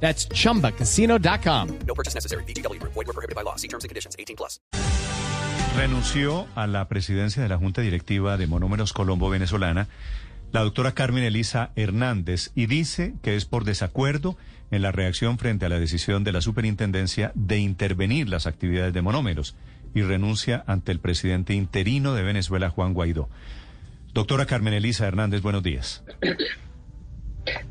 That's chumbacasino.com. No purchase necessary. BGW. Void were prohibited by law. See terms and conditions. 18 plus. Renunció a la presidencia de la Junta Directiva de Monómeros Colombo Venezolana la doctora Carmen Elisa Hernández y dice que es por desacuerdo en la reacción frente a la decisión de la superintendencia de intervenir las actividades de monómeros y renuncia ante el presidente interino de Venezuela, Juan Guaidó. Doctora Carmen Elisa Hernández, buenos días.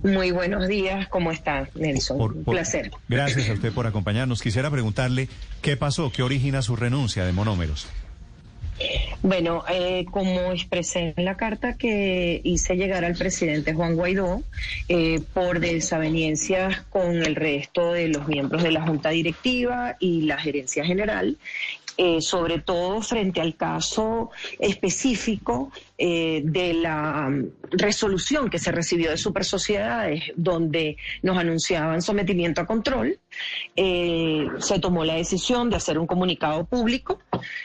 Muy buenos días, ¿cómo está, Nelson? Por- Un placer. Gracias a usted por acompañarnos. Quisiera preguntarle qué pasó, qué origina su renuncia de monómeros. Bueno, eh, como expresé en la carta que hice llegar al presidente Juan Guaidó, eh, por desavenencias con el resto de los miembros de la Junta Directiva y la Gerencia General, eh, sobre todo frente al caso específico eh, de la mm, resolución que se recibió de Super Sociedades, donde nos anunciaban sometimiento a control, eh, se tomó la decisión de hacer un comunicado público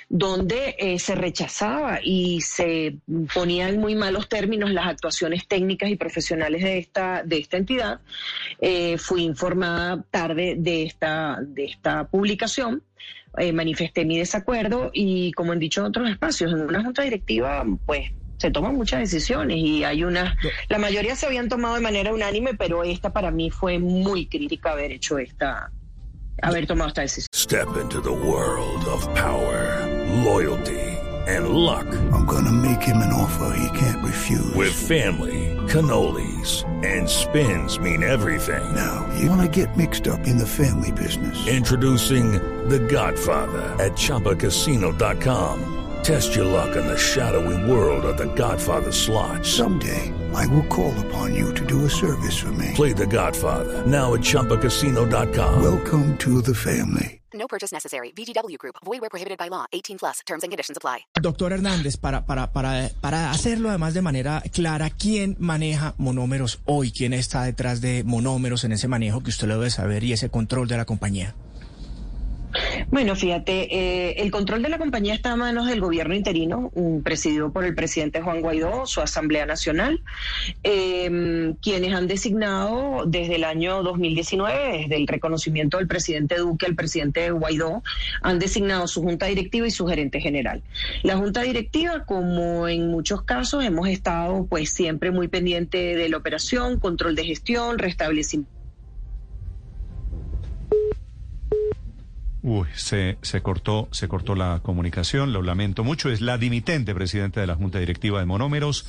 donde eh, se rechazaba y se ponía en muy malos términos las actuaciones técnicas y profesionales de esta, de esta entidad. Eh, fui informada tarde de esta, de esta publicación. eh, manifesté mi desacuerdo y como han dicho en otros espacios, en una junta directiva, pues se toman muchas decisiones y hay una, la mayoría se habían tomado de manera unánime, pero esta para mí fue muy crítica haber hecho esta, haber tomado esta decisión. Step into the world of power, loyalty, and luck. I'm gonna make him an offer he can't refuse. With family, cannolis, and spins mean everything. now, you wanna get mixed up in the family business. Introducing The Godfather at ChumbaCasino.com. Test your luck in the shadowy world of The Godfather slot. Someday, I will call upon you to do a service for me. Play The Godfather now at ChumbaCasino.com. Welcome to the family. No purchase necessary. VGW Group. Void where prohibited by law. 18 plus. Terms and conditions apply. Doctor Hernández, para, para, para, para hacerlo además de manera clara, ¿quién maneja monómeros hoy? ¿Quién está detrás de monómeros en ese manejo que usted lo debe saber y ese control de la compañía? Bueno, fíjate, eh, el control de la compañía está a manos del gobierno interino, mm, presidido por el presidente Juan Guaidó, su Asamblea Nacional, eh, quienes han designado desde el año 2019, desde el reconocimiento del presidente Duque al presidente Guaidó, han designado su junta directiva y su gerente general. La junta directiva, como en muchos casos, hemos estado pues siempre muy pendiente de la operación, control de gestión, restablecimiento. Uy, se, se cortó, se cortó la comunicación, lo lamento mucho. Es la dimitente presidenta de la Junta Directiva de Monómeros,